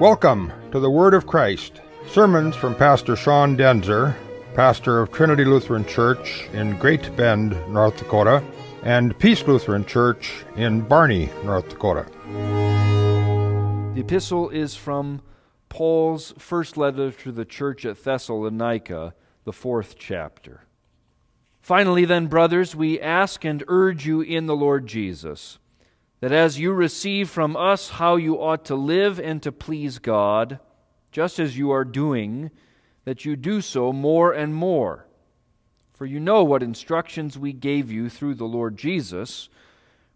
Welcome to the Word of Christ. Sermons from Pastor Sean Daenzer, pastor of Trinity Lutheran Church in Great Bend, North Dakota, and Peace Lutheran Church in Barney, North Dakota. The epistle is from Paul's first letter to the church at Thessalonica, the fourth chapter. Finally, then, brothers, we ask and urge you in the Lord Jesus that as you receive from us how you ought to live and to please God, just as you are doing, that you do so more and more. For you know what instructions we gave you through the Lord Jesus,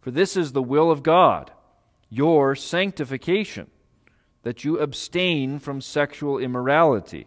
for this is the will of God, your sanctification, that you abstain from sexual immorality,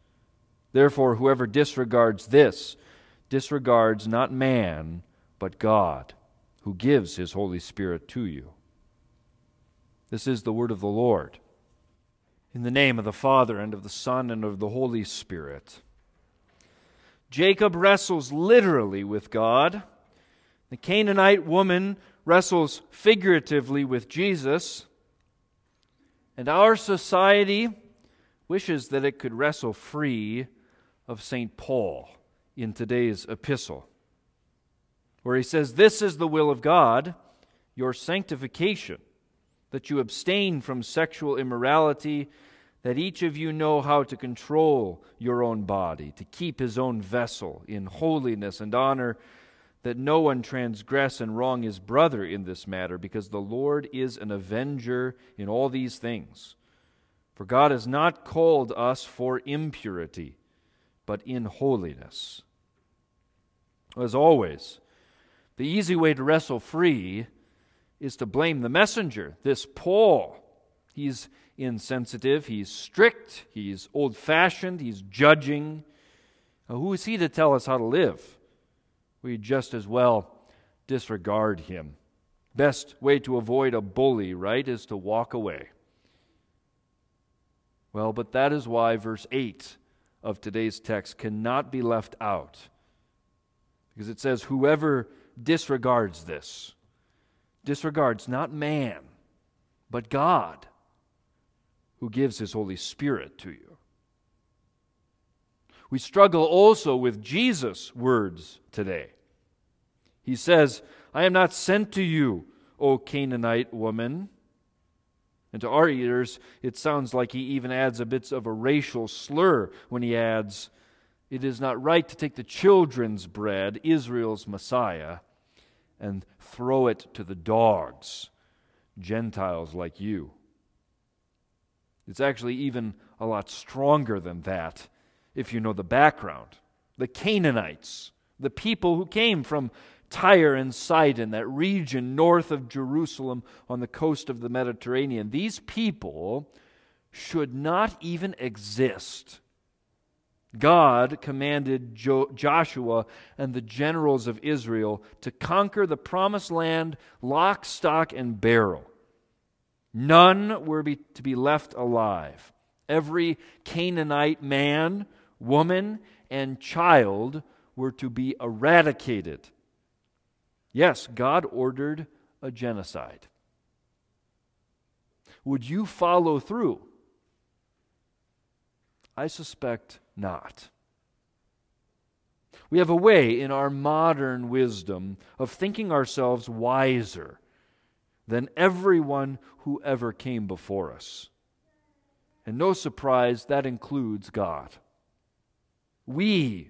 Therefore, whoever disregards this disregards not man, but God who gives his Holy Spirit to you. This is the word of the Lord. In the name of the Father, and of the Son, and of the Holy Spirit. Jacob wrestles literally with God. The Canaanite woman wrestles figuratively with Jesus. And our society wishes that it could wrestle free of St. Paul in today's epistle where he says, This is the will of God, your sanctification, that you abstain from sexual immorality, that each of you know how to control your own body, to keep his own vessel in holiness and honor, that no one transgress and wrong his brother in this matter, because the Lord is an avenger in all these things. For God has not called us for impurity, but in holiness. As always, the easy way to wrestle free is to blame the messenger, this Paul. He's insensitive, he's strict, he's old fashioned, he's judging. Now, who is he to tell us how to live? We just as well disregard him. Best way to avoid a bully, right, is to walk away. Well, but that is why verse 8 of today's text cannot be left out. Because it says, Whoever disregards this. Disregards not man, but God, who gives his Holy Spirit to you. We struggle also with Jesus' words today. He says, I am not sent to you, O Canaanite woman. And to our ears, it sounds like he even adds a bit of a racial slur when he adds, It is not right to take the children's bread, Israel's Messiah, and throw it to the dogs, Gentiles like you. It's actually even a lot stronger than that if you know the background. The Canaanites, the people who came from Tyre and Sidon, that region north of Jerusalem on the coast of the Mediterranean, these people should not even exist God commanded jo- Joshua and the generals of Israel to conquer the promised land lock, stock, and barrel. None were be, to be left alive. Every Canaanite man, woman, and child were to be eradicated. Yes, God ordered a genocide. Would you follow through? I suspect not. We have a way in our modern wisdom of thinking ourselves wiser than everyone who ever came before us. And no surprise, that includes God. We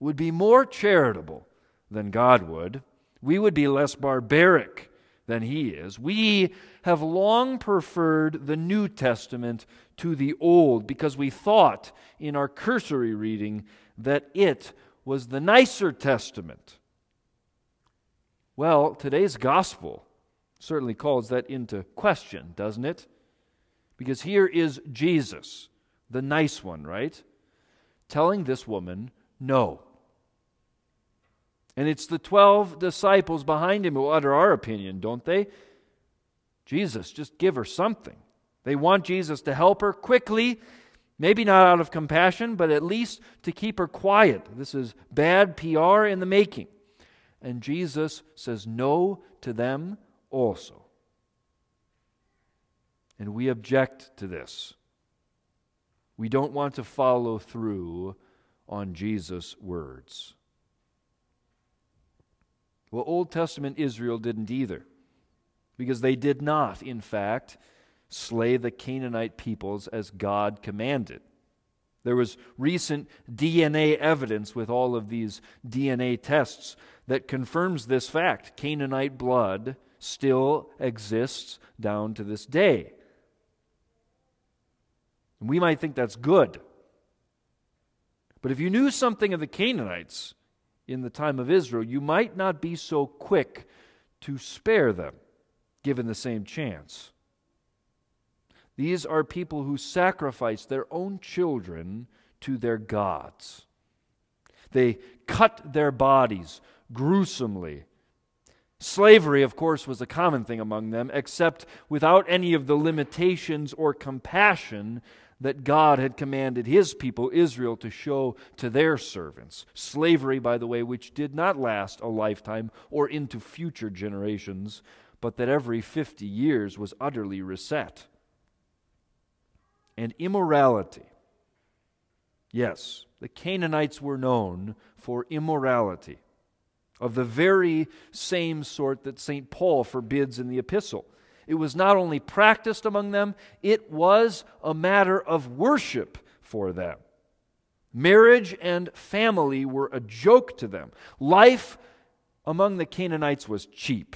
would be more charitable than God would. We would be less barbaric than He is. We have long preferred the New Testament to the Old because we thought in our cursory reading that it was the nicer testament. Well, today's gospel certainly calls that into question, doesn't it? Because here is Jesus, the nice one, right? Telling this woman no. And it's the 12 disciples behind him who utter our opinion, don't they? Jesus, just give her something. They want Jesus to help her quickly, maybe not out of compassion, but at least to keep her quiet. This is bad PR in the making. And Jesus says no to them also. And we object to this. We don't want to follow through on Jesus' words. Well, Old Testament Israel didn't either, because they did not, in fact, slay the Canaanite peoples as God commanded. There was recent DNA evidence with all of these DNA tests that confirms this fact. Canaanite blood still exists down to this day. We might think that's good. But if you knew something of the Canaanites in the time of Israel, you might not be so quick to spare them, given the same chance. These are people who sacrifice their own children to their gods. They cut their bodies gruesomely. Slavery, of course, was a common thing among them, except without any of the limitations or compassion that God had commanded his people, Israel, to show to their servants. Slavery, by the way, which did not last a lifetime or into future generations, but that every 50 years was utterly reset. And immorality. Yes, the Canaanites were known for immorality of the very same sort that St. Paul forbids in the epistle. It was not only practiced among them, it was a matter of worship for them. Marriage and family were a joke to them. Life among the Canaanites was cheap.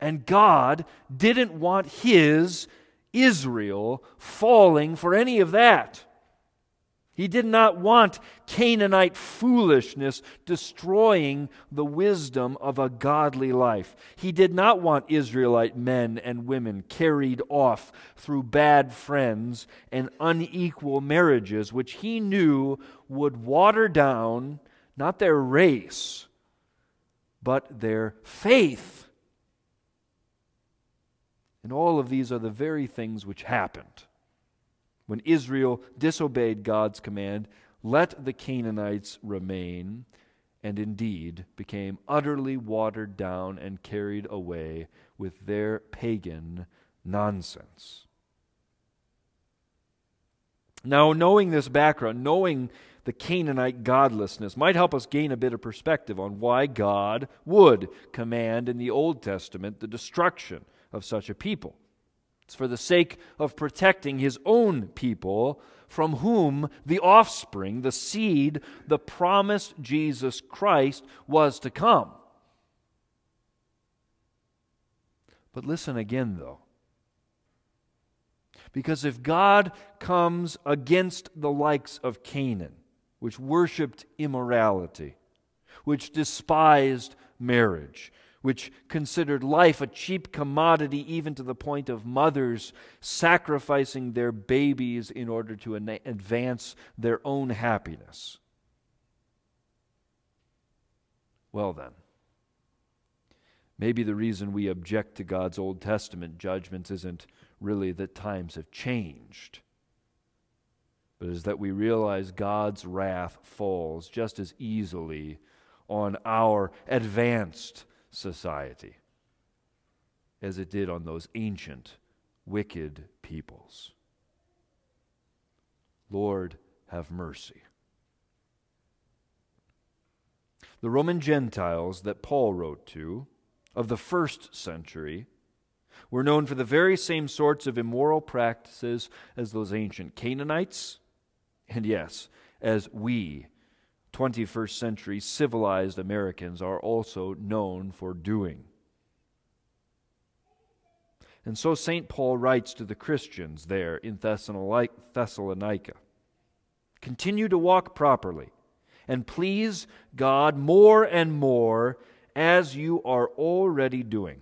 And God didn't want His Israel falling for any of that. He did not want Canaanite foolishness destroying the wisdom of a godly life. He did not want Israelite men and women carried off through bad friends and unequal marriages, which he knew would water down not their race, but their faith. And all of these are the very things which happened when Israel disobeyed God's command, let the Canaanites remain, and indeed became utterly watered down and carried away with their pagan nonsense. Now, knowing this background, knowing the Canaanite godlessness, might help us gain a bit of perspective on why God would command in the Old Testament the destruction of such a people. It's for the sake of protecting his own people, from whom the offspring, the seed, the promised Jesus Christ was to come. But listen again, though. Because if God comes against the likes of Canaan, which worshiped immorality, which despised marriage, which considered life a cheap commodity, even to the point of mothers sacrificing their babies in order to advance their own happiness. Well, then, maybe the reason we object to God's Old Testament judgments isn't really that times have changed, but is that we realize God's wrath falls just as easily on our advanced society as it did on those ancient, wicked peoples. Lord, have mercy. The Roman Gentiles that Paul wrote to of the first century were known for the very same sorts of immoral practices as those ancient Canaanites, and yes, as we 21st century civilized Americans are also known for doing. And so St. Paul writes to the Christians there in Thessalonica, Continue to walk properly and please God more and more as you are already doing.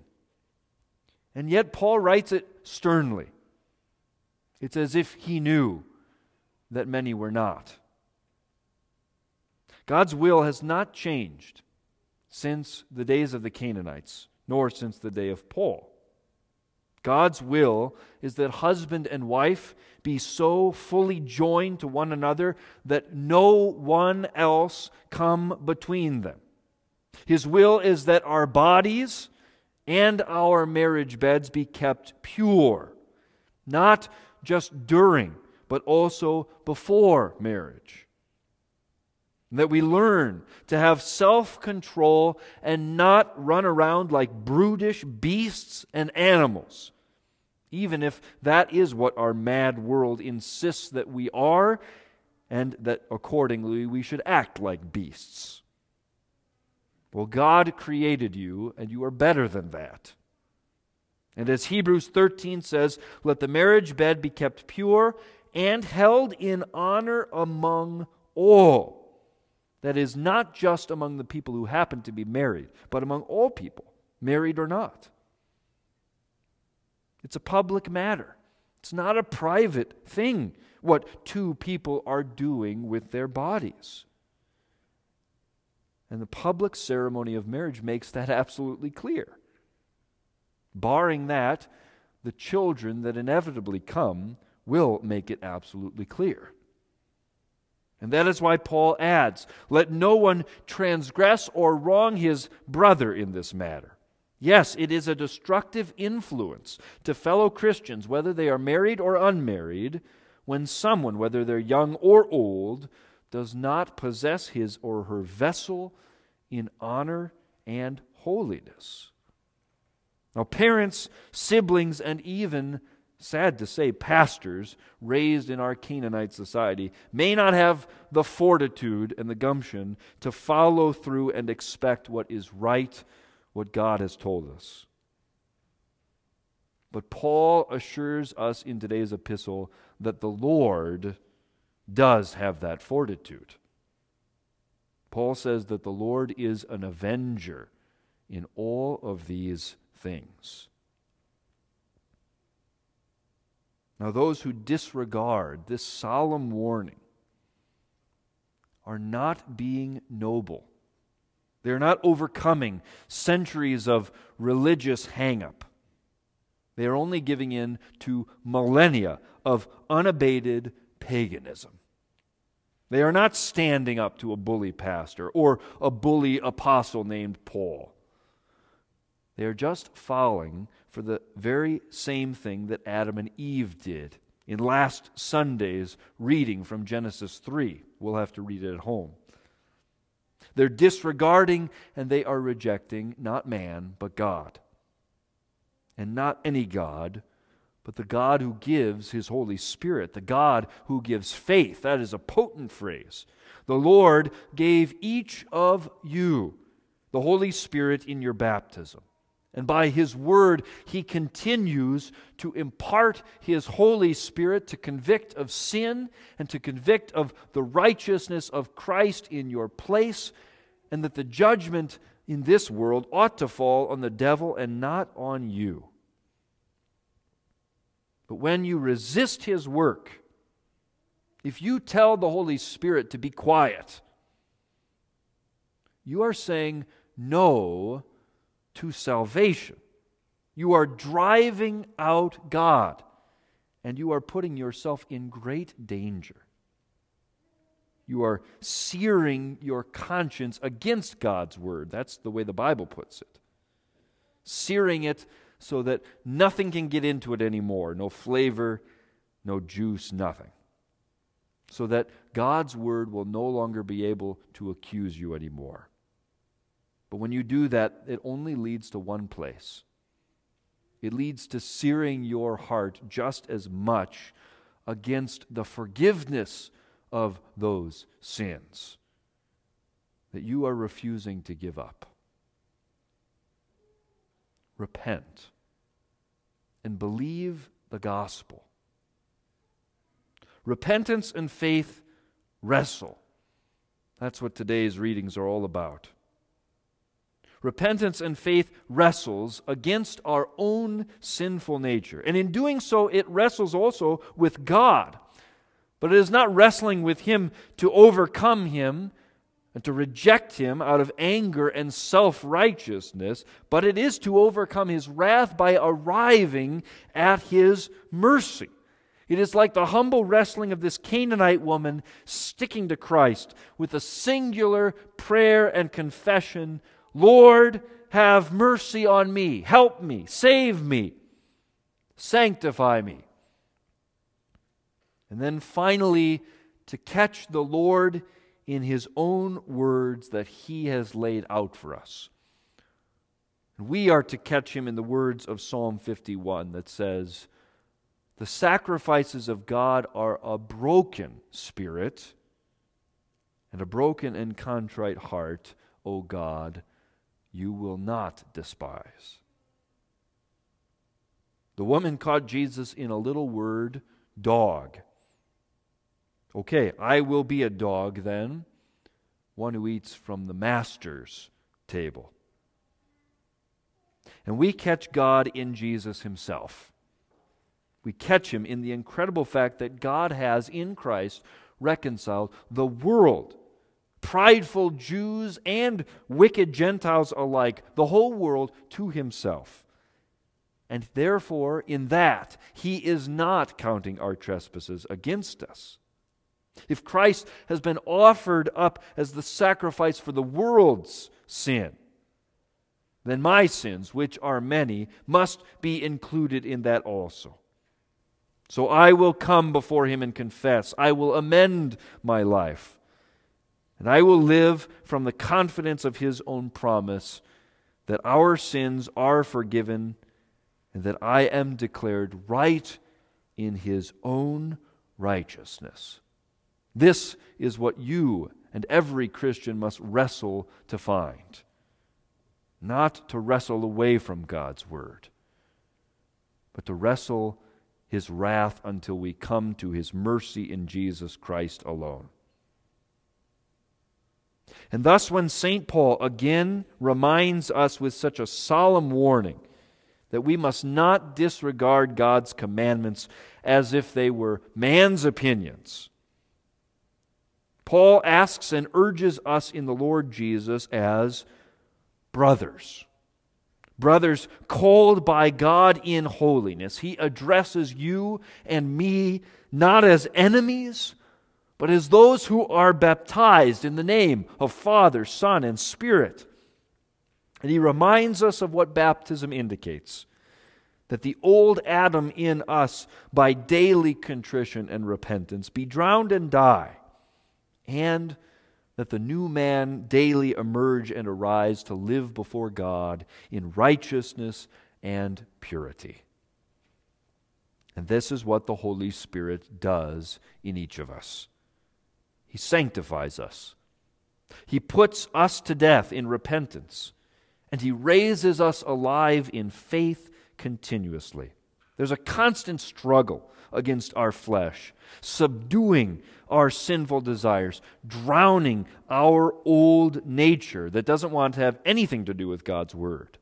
And yet, Paul writes it sternly. It's as if he knew that many were not. God's will has not changed since the days of the Canaanites, nor since the day of Paul. God's will is that husband and wife be so fully joined to one another that no one else come between them. His will is that our bodies and our marriage beds be kept pure, not just during, but also before marriage. That we learn to have self control and not run around like brutish beasts and animals, even if that is what our mad world insists that we are, and that accordingly we should act like beasts. Well, God created you, and you are better than that. And as Hebrews 13 says, let the marriage bed be kept pure and held in honor among all that is, not just among the people who happen to be married, but among all people, married or not. It's a public matter. It's not a private thing what two people are doing with their bodies. And the public ceremony of marriage makes that absolutely clear. Barring that, the children that inevitably come will make it absolutely clear. And that is why Paul adds, Let no one transgress or wrong his brother in this matter. Yes, it is a destructive influence to fellow Christians, whether they are married or unmarried, when someone, whether they're young or old, does not possess his or her vessel in honor and holiness. Now, parents, siblings, and even sad to say, pastors raised in our Canaanite society may not have the fortitude and the gumption to follow through and expect what is right, what God has told us. But Paul assures us in today's epistle that the Lord does have that fortitude. Paul says that the Lord is an avenger in all of these things. Now, those who disregard this solemn warning are not being noble. They're not overcoming centuries of religious hang-up. They are only giving in to millennia of unabated paganism. They are not standing up to a bully pastor or a bully apostle named Paul. They are just following for the very same thing that Adam and Eve did in last Sunday's reading from Genesis 3. We'll have to read it at home. They're disregarding and they are rejecting not man, but God. And not any God, but the God who gives his Holy Spirit, the God who gives faith. That is a potent phrase. The Lord gave each of you the Holy Spirit in your baptism. And by His Word, He continues to impart His Holy Spirit to convict of sin and to convict of the righteousness of Christ in your place, and that the judgment in this world ought to fall on the devil and not on you. But when you resist His work, if you tell the Holy Spirit to be quiet, you are saying no to salvation. You are driving out God, and you are putting yourself in great danger. You are searing your conscience against God's word. That's the way the Bible puts it. Searing it so that nothing can get into it anymore no flavor, no juice, nothing. So that God's word will no longer be able to accuse you anymore. But when you do that, it only leads to one place. It leads to searing your heart just as much against the forgiveness of those sins that you are refusing to give up. Repent and believe the gospel. Repentance and faith wrestle. That's what today's readings are all about. Repentance and faith wrestles against our own sinful nature. And in doing so, it wrestles also with God. But it is not wrestling with Him to overcome Him and to reject Him out of anger and self righteousness, but it is to overcome His wrath by arriving at His mercy. It is like the humble wrestling of this Canaanite woman sticking to Christ with a singular prayer and confession Lord, have mercy on me, help me, save me, sanctify me. And then finally, to catch the Lord in his own words that he has laid out for us. We are to catch him in the words of Psalm 51 that says, The sacrifices of God are a broken spirit and a broken and contrite heart, O God you will not despise. The woman caught Jesus in a little word, dog. Okay, I will be a dog then, one who eats from the master's table. And we catch God in Jesus himself. We catch him in the incredible fact that God has in Christ reconciled the world prideful Jews and wicked Gentiles alike, the whole world to himself. And therefore, in that, he is not counting our trespasses against us. If Christ has been offered up as the sacrifice for the world's sin, then my sins, which are many, must be included in that also. So I will come before him and confess. I will amend my life. And I will live from the confidence of his own promise that our sins are forgiven and that I am declared right in his own righteousness. This is what you and every Christian must wrestle to find, not to wrestle away from God's word, but to wrestle his wrath until we come to his mercy in Jesus Christ alone. And thus, when St. Paul again reminds us with such a solemn warning that we must not disregard God's commandments as if they were man's opinions, Paul asks and urges us in the Lord Jesus as brothers. Brothers called by God in holiness. He addresses you and me not as enemies but as those who are baptized in the name of Father, Son, and Spirit. And he reminds us of what baptism indicates that the old Adam in us, by daily contrition and repentance, be drowned and die, and that the new man daily emerge and arise to live before God in righteousness and purity. And this is what the Holy Spirit does in each of us. He sanctifies us. He puts us to death in repentance, and He raises us alive in faith continuously. There's a constant struggle against our flesh, subduing our sinful desires, drowning our old nature that doesn't want to have anything to do with God's Word.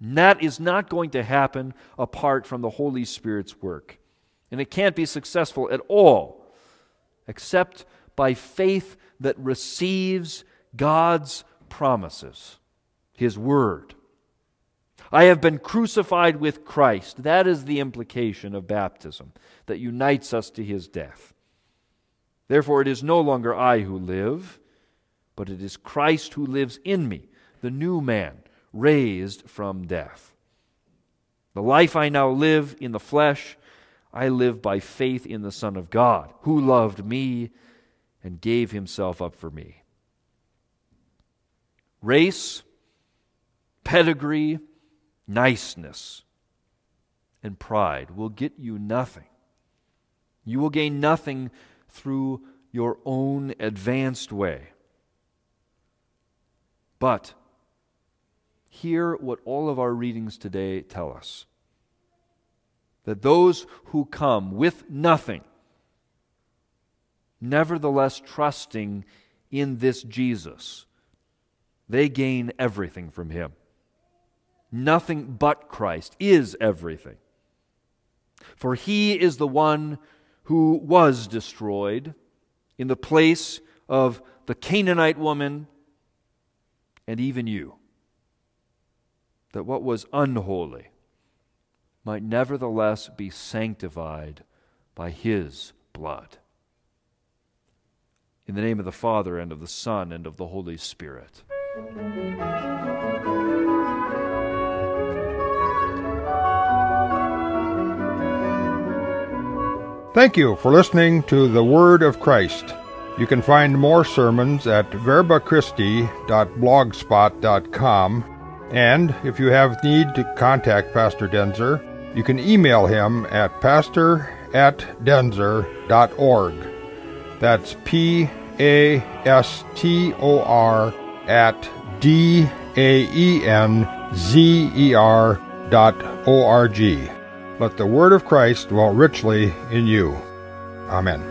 And that is not going to happen apart from the Holy Spirit's work. And it can't be successful at all except by faith that receives God's promises, His Word. I have been crucified with Christ. That is the implication of baptism that unites us to His death. Therefore, it is no longer I who live, but it is Christ who lives in me, the new man, raised from death. The life I now live in the flesh, I live by faith in the Son of God, who loved me and gave himself up for me. Race, pedigree, niceness, and pride will get you nothing. You will gain nothing through your own advanced way. But hear what all of our readings today tell us that those who come with nothing nevertheless trusting in this Jesus, they gain everything from him. Nothing but Christ is everything. For he is the one who was destroyed in the place of the Canaanite woman and even you. That what was unholy might nevertheless be sanctified by his blood. In the name of the Father, and of the Son, and of the Holy Spirit. Thank you for listening to the Word of Christ. You can find more sermons at verbachristi.blogspot.com. And if you have need to contact Pastor Daenzer, you can email him at pastor at daenzer.org. That's P A S T O R at D A E N Z E R dot O R G. Let the word of Christ dwell richly in you. Amen.